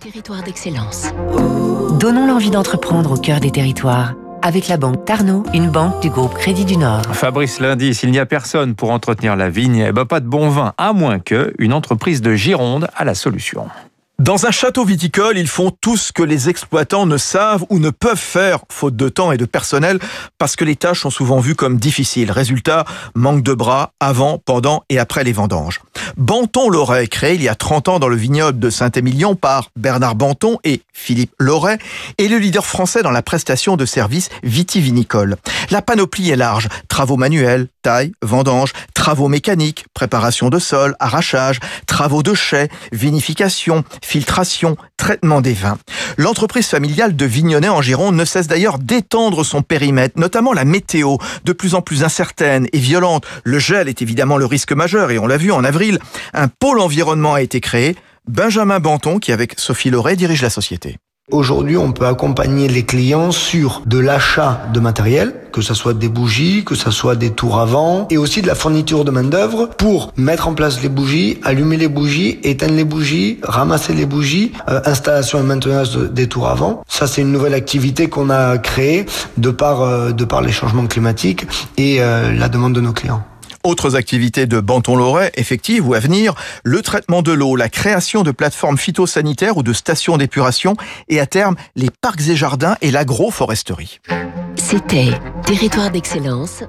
Territoire d'excellence. Donnons l'envie d'entreprendre au cœur des territoires avec la banque Tarno, une banque du groupe Crédit du Nord. Fabrice Lundi, s'il n'y a personne pour entretenir la vigne, eh ben pas de bon vin, à moins que une entreprise de Gironde a la solution. Dans un château viticole, ils font tout ce que les exploitants ne savent ou ne peuvent faire, faute de temps et de personnel, parce que les tâches sont souvent vues comme difficiles. Résultat, manque de bras avant, pendant et après les vendanges. Banton Loret, créé il y a 30 ans dans le vignoble de Saint-Émilion par Bernard Banton et Philippe Loret, est le leader français dans la prestation de services vitivinicole. La panoplie est large. Travaux manuels, taille, vendange, travaux mécaniques, préparation de sol, arrachage, travaux de chais, vinification, filtration, traitement des vins. L'entreprise familiale de Vignonnet en Gironde ne cesse d'ailleurs d'étendre son périmètre, notamment la météo, de plus en plus incertaine et violente. Le gel est évidemment le risque majeur et on l'a vu en avril, un pôle environnement a été créé. Benjamin Banton, qui avec Sophie Loret dirige la société. Aujourd'hui, on peut accompagner les clients sur de l'achat de matériel, que ce soit des bougies, que ce soit des tours avant, et aussi de la fourniture de main-d'œuvre pour mettre en place les bougies, allumer les bougies, éteindre les bougies, ramasser les bougies, euh, installation et maintenance des tours avant. Ça, c'est une nouvelle activité qu'on a créée de par, euh, les changements climatiques et euh, la demande de nos clients. Autres activités de Banton-Loret, effectives ou à venir, le traitement de l'eau, la création de plateformes phytosanitaires ou de stations d'épuration et à terme les parcs et jardins et l'agroforesterie. C'était Territoire d'excellence